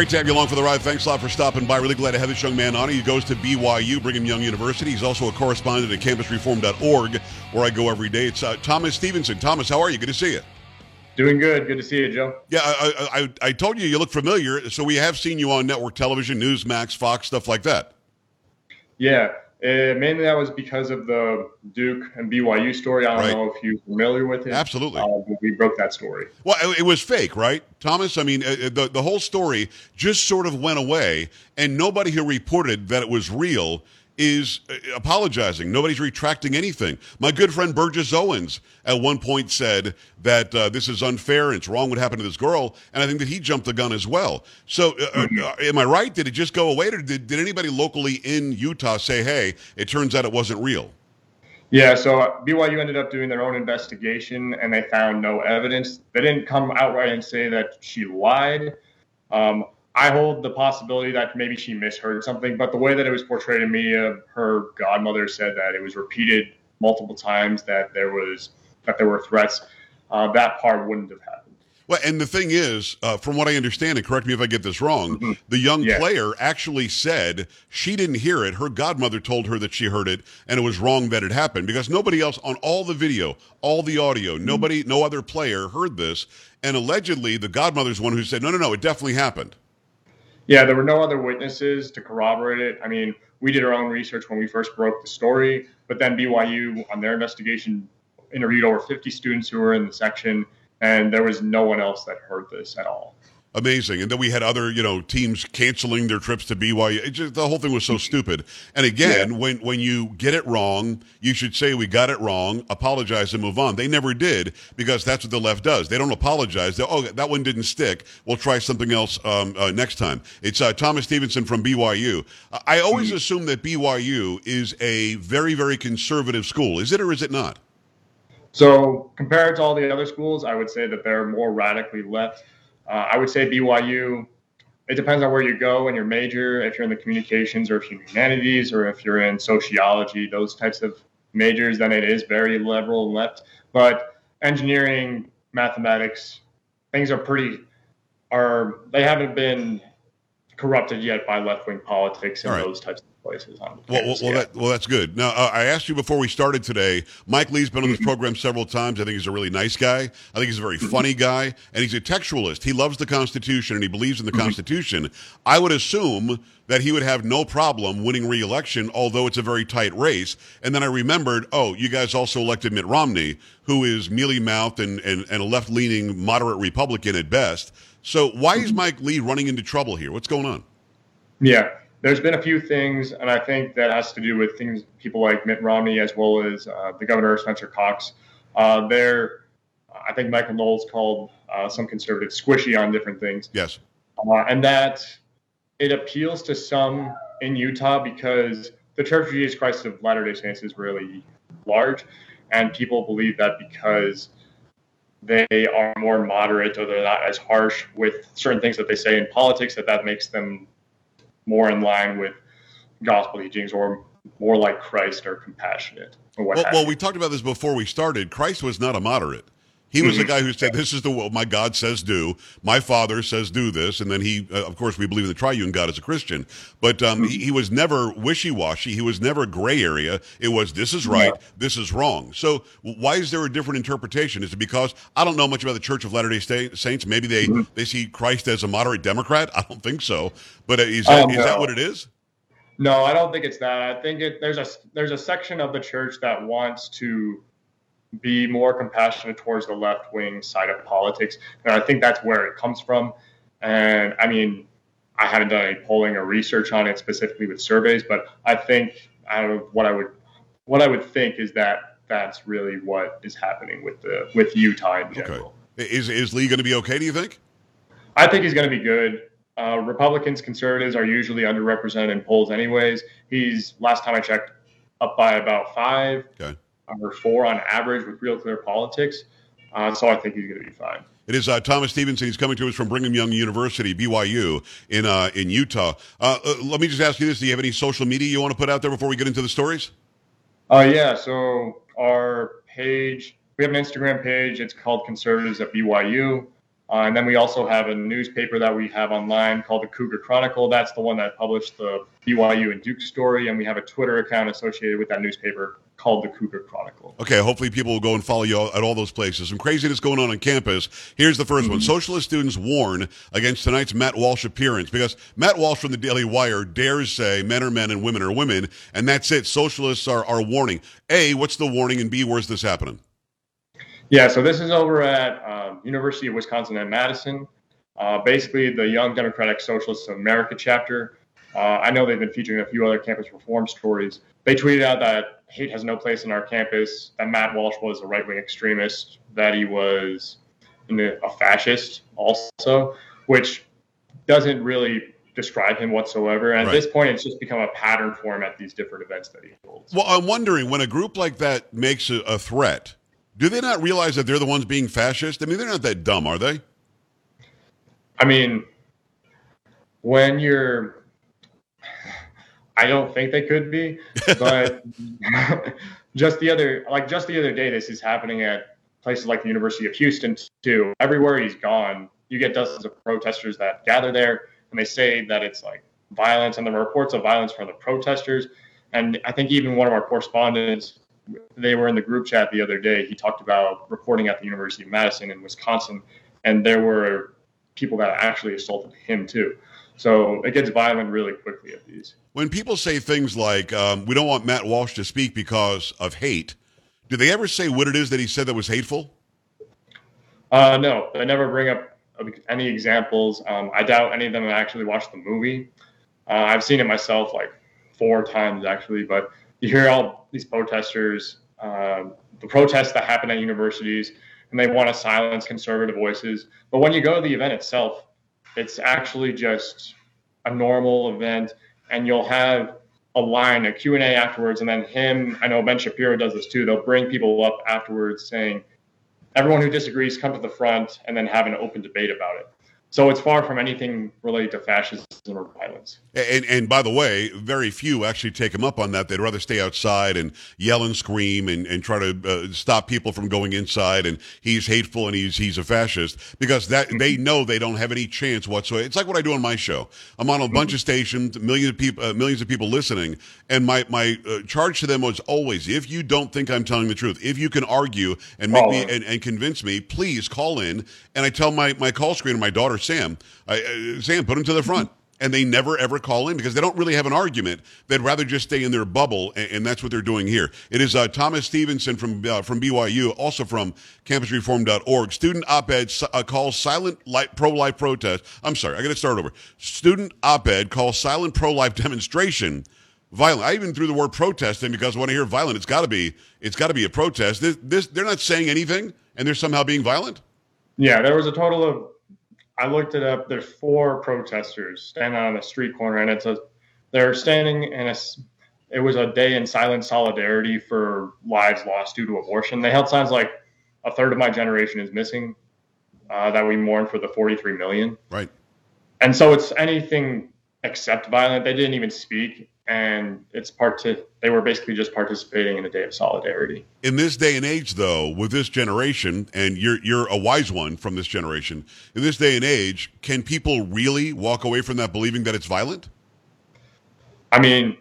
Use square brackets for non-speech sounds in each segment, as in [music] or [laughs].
Great to have you along for the ride. Thanks a lot for stopping by. Really glad to have this young man on. He goes to BYU, Brigham Young University. He's also a correspondent at campusreform.org, where I go every day. It's uh, Thomas Stevenson. Thomas, how are you? Good to see you. Doing good. Good to see you, Joe. Yeah, I, I, I told you you look familiar, so we have seen you on network television, Newsmax, Fox, stuff like that. Yeah, uh, mainly that was because of the Duke and BYU story. I don't right. know if you're familiar with it. Absolutely. Uh, we broke that story. Well, it was fake, right, Thomas? I mean, uh, uh, the, the whole story just sort of went away, and nobody who reported that it was real is uh, apologizing. Nobody's retracting anything. My good friend Burgess Owens at one point said that uh, this is unfair and it's wrong what happened to this girl, and I think that he jumped the gun as well. So, uh, uh, mm-hmm. uh, am I right? Did it just go away, or did, did anybody locally in Utah say, "Hey, it turns out it wasn't real"? Yeah, so BYU ended up doing their own investigation, and they found no evidence. They didn't come outright and say that she lied. Um, I hold the possibility that maybe she misheard something, but the way that it was portrayed in media, her godmother said that it was repeated multiple times that there was that there were threats. Uh, that part wouldn't have happened. Well, and the thing is, uh, from what I understand, and correct me if I get this wrong, mm-hmm. the young yeah. player actually said she didn't hear it. Her godmother told her that she heard it, and it was wrong that it happened because nobody else on all the video, all the audio, mm-hmm. nobody, no other player heard this. And allegedly, the godmother's one who said, "No, no, no, it definitely happened." Yeah, there were no other witnesses to corroborate it. I mean, we did our own research when we first broke the story, but then BYU, on their investigation, interviewed over 50 students who were in the section, and there was no one else that heard this at all amazing. And then we had other, you know, teams canceling their trips to BYU. Just, the whole thing was so stupid. And again, yeah. when when you get it wrong, you should say we got it wrong, apologize, and move on. They never did because that's what the left does. They don't apologize. They oh that one didn't stick. We'll try something else um, uh, next time. It's uh, Thomas Stevenson from BYU. I always mm-hmm. assume that BYU is a very very conservative school. Is it or is it not? So compared to all the other schools, I would say that they're more radically left. Uh, I would say BYU. It depends on where you go and your major. If you're in the communications, or if you're in humanities, or if you're in sociology, those types of majors, then it is very liberal and left. But engineering, mathematics, things are pretty are they haven't been corrupted yet by left wing politics and right. those types of places well, well, that, well, that's good. Now, uh, I asked you before we started today. Mike Lee's been on this mm-hmm. program several times. I think he's a really nice guy. I think he's a very mm-hmm. funny guy, and he's a textualist. He loves the Constitution and he believes in the mm-hmm. Constitution. I would assume that he would have no problem winning re-election, although it's a very tight race. And then I remembered, oh, you guys also elected Mitt Romney, who is mealy-mouthed and, and, and a left-leaning moderate Republican at best. So why is Mike Lee running into trouble here? What's going on? Yeah there's been a few things, and I think that has to do with things people like Mitt Romney as well as uh, the governor Spencer Cox. Uh, they're, I think Michael Knowles called uh, some conservatives squishy on different things. Yes, uh, and that it appeals to some in Utah because the Church of Jesus Christ of Latter-day Saints is really large, and people believe that because they are more moderate or they're not as harsh with certain things that they say in politics that that makes them more in line with gospel teachings or more like Christ or compassionate or what well, well, we talked about this before we started. Christ was not a moderate. He was mm-hmm. the guy who said, "This is the will my God says do. My Father says do this." And then he, uh, of course, we believe in the triune God as a Christian, but um, mm-hmm. he, he, was never wishy-washy. He was never gray area. It was this is right, yeah. this is wrong. So why is there a different interpretation? Is it because I don't know much about the Church of Latter Day Saints? Maybe they mm-hmm. they see Christ as a moderate Democrat. [laughs] I don't think so. But uh, is that, oh, no. is that what it is? No, I don't think it's that. I think it, there's a there's a section of the church that wants to be more compassionate towards the left wing side of politics. And I think that's where it comes from. And I mean, I haven't done any polling or research on it specifically with surveys, but I think I don't know what I would what I would think is that that's really what is happening with the with Utah in general. Okay. Is is Lee going to be okay? Do you think? I think he's going to be good. Uh, Republicans, conservatives are usually underrepresented in polls, anyways. He's last time I checked, up by about five. Okay or four on average with Real Clear Politics. Uh, so I think he's going to be fine. It is uh, Thomas Stevenson. He's coming to us from Brigham Young University, BYU, in uh, in Utah. Uh, uh, let me just ask you this: Do you have any social media you want to put out there before we get into the stories? Uh, yeah. So our page, we have an Instagram page. It's called Conservatives at BYU. Uh, and then we also have a newspaper that we have online called the Cougar Chronicle. That's the one that published the BYU and Duke story. And we have a Twitter account associated with that newspaper called the Cougar Chronicle. Okay, hopefully people will go and follow you at all those places. Some craziness going on on campus. Here's the 1st mm-hmm. one. Socialist students warn against tonight's Matt Walsh appearance because Matt Walsh from the Daily Wire dares say men are men and women are women, and that's it. Socialists are, are warning. A, what's the warning? And B, where's this happening? Yeah, so this is over at um, University of Wisconsin at Madison. Uh, basically, the Young Democratic Socialists of America chapter. Uh, I know they've been featuring a few other campus reform stories. They tweeted out that hate has no place in our campus, that Matt Walsh was a right wing extremist, that he was a fascist also, which doesn't really describe him whatsoever. And right. at this point, it's just become a pattern for him at these different events that he holds. Well, I'm wondering when a group like that makes a, a threat do they not realize that they're the ones being fascist? I mean, they're not that dumb, are they? I mean, when you're I don't think they could be, [laughs] but just the other like just the other day this is happening at places like the University of Houston too. Everywhere he's gone, you get dozens of protesters that gather there and they say that it's like violence and there the reports of violence from the protesters. And I think even one of our correspondents they were in the group chat the other day. He talked about reporting at the University of Madison in Wisconsin, and there were people that actually assaulted him too. So it gets violent really quickly at these. When people say things like, um, we don't want Matt Walsh to speak because of hate, do they ever say what it is that he said that was hateful? Uh, no, they never bring up any examples. Um, I doubt any of them have actually watched the movie. Uh, I've seen it myself like four times actually, but you hear all these protesters, uh, the protests that happen at universities, and they want to silence conservative voices. But when you go to the event itself, it's actually just a normal event, and you'll have a line, a Q&A afterwards, and then him, I know Ben Shapiro does this too, they'll bring people up afterwards saying, everyone who disagrees, come to the front, and then have an open debate about it. So it's far from anything related to fascism or violence. And, and by the way, very few actually take him up on that. They'd rather stay outside and yell and scream and, and try to uh, stop people from going inside. And he's hateful and he's he's a fascist because that mm-hmm. they know they don't have any chance whatsoever. It's like what I do on my show. I'm on a mm-hmm. bunch of stations, millions of people, uh, millions of people listening, and my my uh, charge to them was always: if you don't think I'm telling the truth, if you can argue and make oh. me and, and convince me, please call in. And I tell my my call screener, my daughter Sam, I, uh, Sam, put him to the front. [laughs] And they never ever call in because they don't really have an argument. They'd rather just stay in their bubble, and, and that's what they're doing here. It is uh, Thomas Stevenson from uh, from BYU, also from CampusReform.org. Student op-ed uh, calls silent pro-life protest. I'm sorry, I got to start over. Student op-ed calls silent pro-life [laughs] demonstration violent. I even threw the word protest in because when I hear violent, it's got to be it's got to be a protest. This, this they're not saying anything, and they're somehow being violent. Yeah, there was a total of I looked it up. There's four protesters standing on a street corner, and it's a they're standing in a. It was a day in silent solidarity for lives lost due to abortion. They held signs like "A third of my generation is missing," uh, that we mourn for the 43 million. Right. And so it's anything except violent. They didn't even speak and it's part to they were basically just participating in a day of solidarity. In this day and age, though, with this generation, and you're you're a wise one from this generation. In this day and age, can people really walk away from that believing that it's violent? I mean,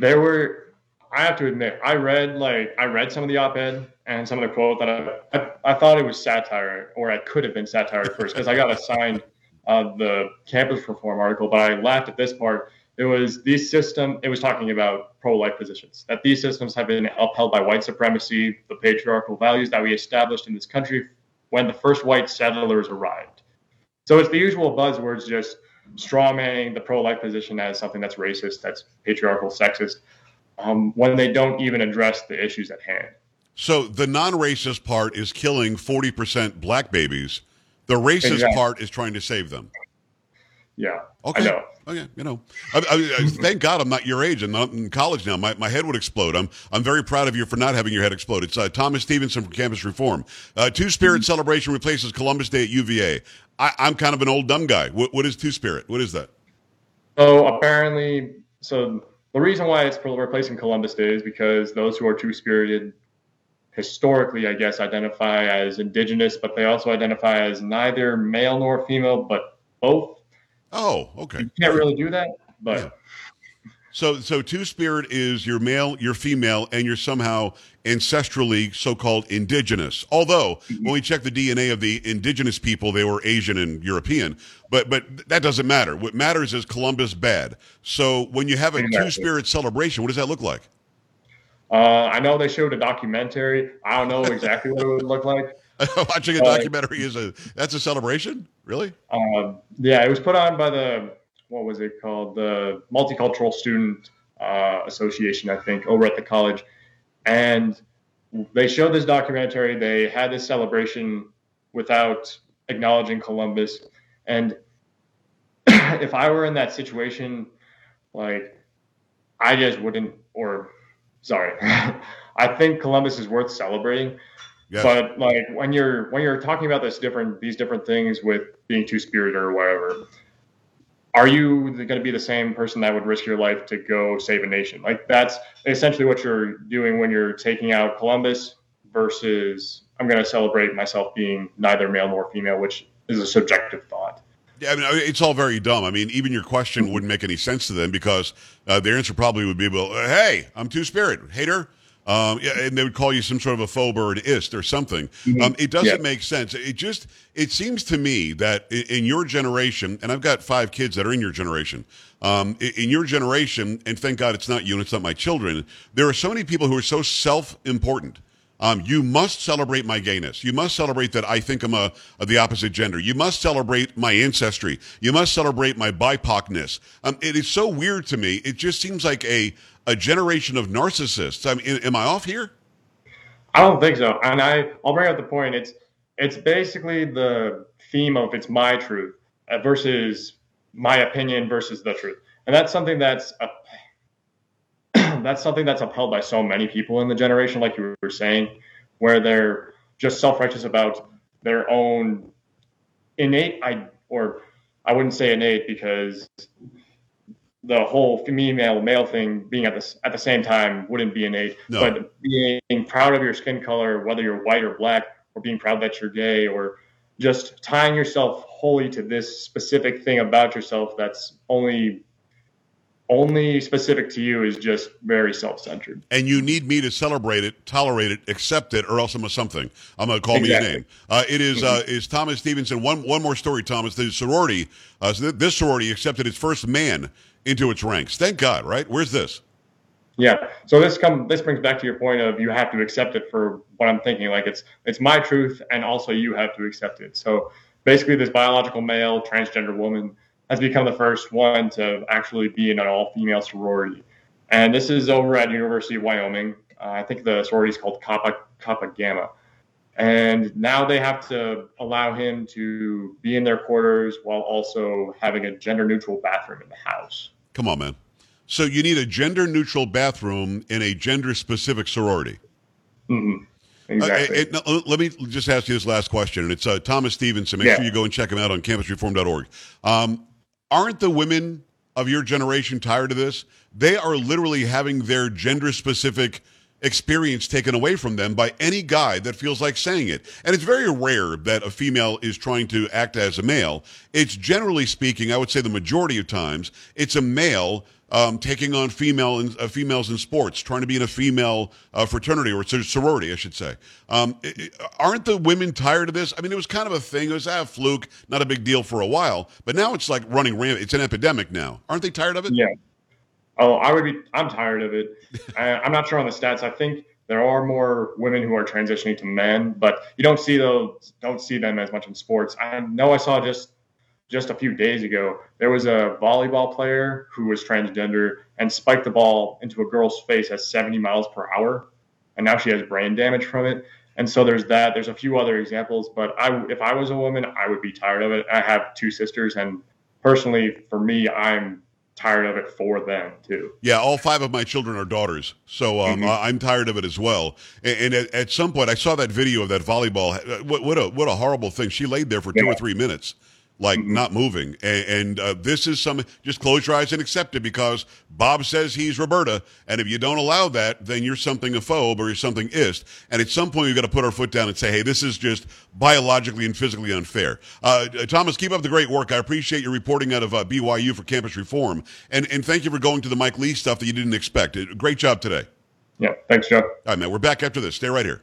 there were. I have to admit, I read like I read some of the op-ed and some of the quote that I I, I thought it was satire, or it could have been satire at first because I got assigned uh, the campus reform article, but I laughed at this part it was these system. It was talking about pro-life positions that these systems have been upheld by white supremacy, the patriarchal values that we established in this country when the first white settlers arrived. So it's the usual buzzwords, just strawmanning the pro-life position as something that's racist, that's patriarchal, sexist, um, when they don't even address the issues at hand. So the non-racist part is killing forty percent black babies. The racist exactly. part is trying to save them. Yeah. Okay. I know. Okay. You know, I, I, thank God I'm not your age. I'm not in college now. My, my head would explode. I'm I'm very proud of you for not having your head explode. It's uh, Thomas Stevenson from Campus Reform. Uh, Two Spirit Celebration replaces Columbus Day at UVA. I, am kind of an old dumb guy. What, what is Two Spirit? What is that? So apparently, so the reason why it's replacing Columbus Day is because those who are two spirited historically, I guess, identify as indigenous, but they also identify as neither male nor female, but both. Oh, okay. You can't really do that, but. Yeah. So, so two spirit is your male, your female, and you're somehow ancestrally so-called indigenous. Although Mm-hmm. when we check the DNA of the indigenous people, they were Asian and European. But but that doesn't matter. What matters is Columbus bad. So when you have a Exactly. two-spirit celebration, what does that look like? Uh, I know they showed a documentary. I don't know exactly what it would look like. [laughs] Watching a Uh, documentary is a that's a celebration, really? Um, yeah, it was put on by the what was it called? The Multicultural Student uh, Association, I think, over at the college, and they showed this documentary. They had this celebration without acknowledging Columbus, and [clears throat] if I were in that situation, like I just wouldn't. Or sorry, [laughs] I think Columbus is worth celebrating. Yes. But like when you're when you're talking about this different these different things with being two spirited or whatever, are you going to be the same person that would risk your life to go save a nation? Like that's essentially what you're doing when you're taking out Columbus versus I'm going to celebrate myself being neither male nor female, which is a subjective thought. Yeah, I mean, it's all very dumb. I mean, even your question wouldn't make any sense to them because uh, their answer probably would be, "Well, hey, I'm two spirit hater," um, yeah, and they would call you some sort of a phobe or an ist or something. Um, it doesn't Yeah. make sense. It just it seems to me that in, in your generation, and I've got five kids that are in your generation. Um, i- in your generation, and thank God it's not you and it's not my children. There are so many people who are so self-important. Um, you must celebrate my gayness. You must celebrate that I think I'm a, of the opposite gender. You must celebrate my ancestry. You must celebrate my BIPOCness. Um, it is so weird to me. It just seems like a, a generation of narcissists. I mean, am I off here? I don't think so. And I, I'll bring up the point. It's it's basically the theme of it's my truth uh, versus my opinion versus the truth, and that's something that's up, [clears throat] that's something that's upheld by so many people in the generation, like you were saying, where they're just self righteous about their own innate, I or I wouldn't say innate because the whole female male thing being at the at the same time wouldn't be innate, No. but being proud of your skin color, whether you're white or black, or being proud that you're gay, or just tying yourself wholly to this specific thing about yourself that's only only specific to you is just very self-centered. And you need me to celebrate it, tolerate it, accept it, or else I'm a something. I'm going to call me a name. Uh, it is uh, is Thomas Stevenson. One one more story, Thomas. The sorority. Uh, so th- this sorority accepted its first man into its ranks. Thank God, right? Where's this? Yeah. So this come this brings back to your point of you have to accept it for what I'm thinking. Like it's it's my truth, and also you have to accept it. So basically, this biological male transgender woman has become the first one to actually be in an all-female sorority, and this is over at University of Wyoming. Uh, I think the sorority is called Kappa Kappa Gamma. And now they have to allow him to be in their quarters while also having a gender neutral bathroom in the house. Come on, man. So you need a gender neutral bathroom in a gender specific sorority. hmm Uh, Exactly. it- no, let me just ask you this last question. and It's uh, Thomas Stevenson. Make Yeah. sure you go and check him out on campusreform.org. Um, aren't the women of your generation tired of this? They are literally having their gender specific experience taken away from them by any guy that feels like saying it. And it's very rare that a female is trying to act as a male. It's generally speaking, I would say the majority of times, it's a male um, taking on female in, uh, females in sports, trying to be in a female uh, fraternity or sorority, I should say. Um, i- i- aren't the women tired of this? I mean, it was kind of a thing. It was a fluke, not a big deal for a while, but now it's like running rampant. It's an epidemic now. Aren't they tired of it? Yeah. Oh, I would be. I'm tired of it. [laughs] I, I'm not sure on the stats. I think there are more women who are transitioning to men, but you don't see those. Don't see them as much in sports. I know I saw just just a few days ago there was a volleyball player who was transgender and spiked the ball into a girl's face at 70 miles per hour, and now she has brain damage from it. And so there's that. There's a few other examples, but I, if I was a woman, I would be tired of it. I have two sisters, and personally, for me, I'm tired of it for them too. Yeah, all five of my children are daughters, so um, Mhm. I- I'm tired of it as well. And, and at, at some point, I saw that video of that volleyball. What, what a what a horrible thing! She laid there for two or three minutes. Like Mm-hmm. not moving. And, and uh, this is some just close your eyes and accept it because Bob says he's Roberta, and if you don't allow that, then you're something a phobe or you're something ist. And at some point, we've got to put our foot down and say, hey, this is just biologically and physically unfair. Uh, uh, Thomas, keep up the great work. I appreciate your reporting out of uh, BYU for campus reform, and and thank you for going to the Mike Lee stuff that you didn't expect. Uh, Great job today. Yeah. Thanks, Joe. All right, man. We're back after this. Stay right here.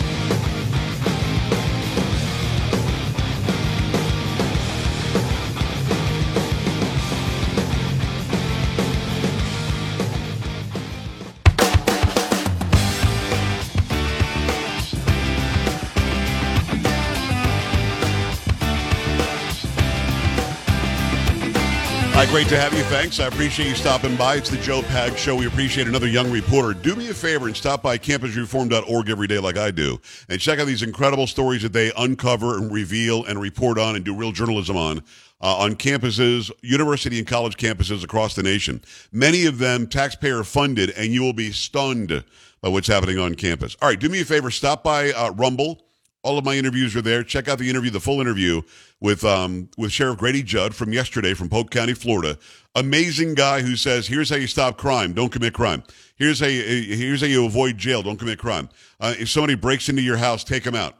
Hi, great to have you. Thanks. I appreciate you stopping by. It's the Joe Pags Show. We appreciate another young reporter. Do me a favor and stop by campusreform.org every day like I do and check out these incredible stories that they uncover and reveal and report on and do real journalism on uh, on campuses, university and college campuses across the nation. Many of them taxpayer funded, and you will be stunned by what's happening on campus. All right, do me a favor. Stop by uh, Rumble. All of my interviews are there. Check out the interview, the full interview with um, with Sheriff Grady Judd from yesterday from Polk County, Florida. Amazing guy who says, "Here's how you stop crime: don't commit crime. Here's how you, here's how you avoid jail: don't commit crime. Uh, if somebody breaks into your house, take them out."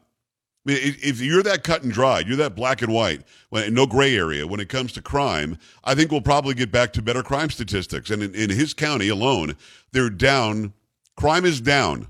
I mean, if you're that cut and dried, you're that black and white, no gray area when it comes to crime, I think we'll probably get back to better crime statistics. And in, in his county alone, they're down. Crime is down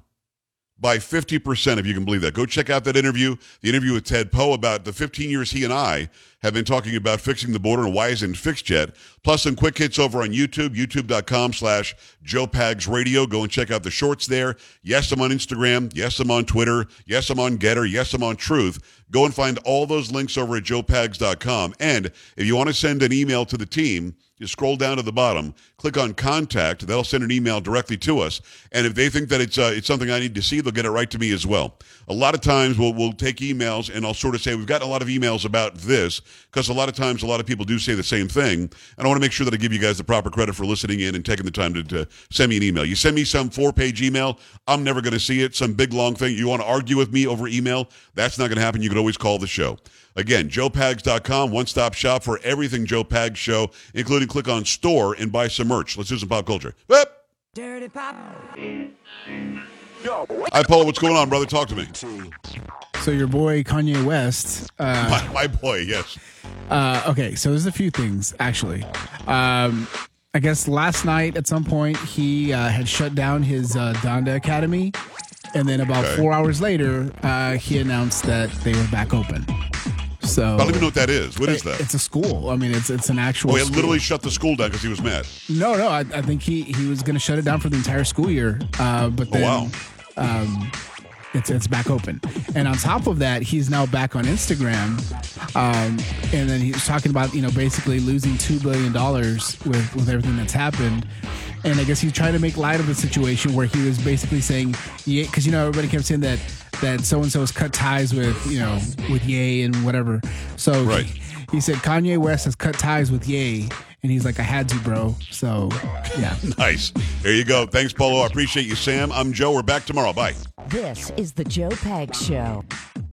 by 50%, if you can believe that. Go check out that interview, the interview with Ted Poe about the 15 years he and I have been talking about fixing the border and why isn't fixed yet. Plus some quick hits over on YouTube, youtube.com slash Joe Pags Radio. Go and check out the shorts there. Yes, I'm on Instagram. Yes, I'm on Twitter. Yes, I'm on GETTR. Yes, I'm on Truth. Go and find all those links over at joepags.com. And if you want to send an email to the team, you scroll down to the bottom, click on contact. That'll send an email directly to us. And if they think that it's uh, it's something I need to see, they'll get it right to me as well. A lot of times we'll, we'll take emails and I'll sort of say, we've got a lot of emails about this because a lot of times a lot of people do say the same thing. And I want to make sure that I give you guys the proper credit for listening in and taking the time to, to send me an email. You send me some four page email, I'm never going to see it. Some big long thing. You want to argue with me over email? That's not going to happen. You can always call the show. Again, joepags.com, one stop shop for everything Joe Pags show, including click on store and buy some merch. Let's do some pop culture. Whoop! Dirty Pop. Hi, Paul. What's going on, brother? Talk to me. So your boy Kanye West. Uh, My, my boy, yes. uh, okay, so there's a few things actually. Um, I guess last night at some point he uh, had shut down his uh, Donda Academy, and then about Okay. four hours later uh, he announced that they were back open. So I don't even know what that is. What is it- that? It's a school. I mean, it's it's an actual. Oh, he school. literally shut the school down because he was mad. No, no. I, I think he he was going to shut it down for the entire school year. Uh, but Oh, then, wow. um, it's it's back open. And on top of that, he's now back on Instagram. Um, and then he's talking about you know basically losing two billion dollars with with everything that's happened. And I guess he's trying to make light of the situation where he was basically saying, yeah, because you know everybody kept saying that that so and so has cut ties with you know with Ye and whatever. So Right. he, he said Kanye West has cut ties with Ye, and he's like, I had to, bro. So yeah. [laughs] Nice. There you go. Thanks, Polo. I appreciate you, Sam. I'm Joe. We're back tomorrow. Bye. This is the Joe Pags Show.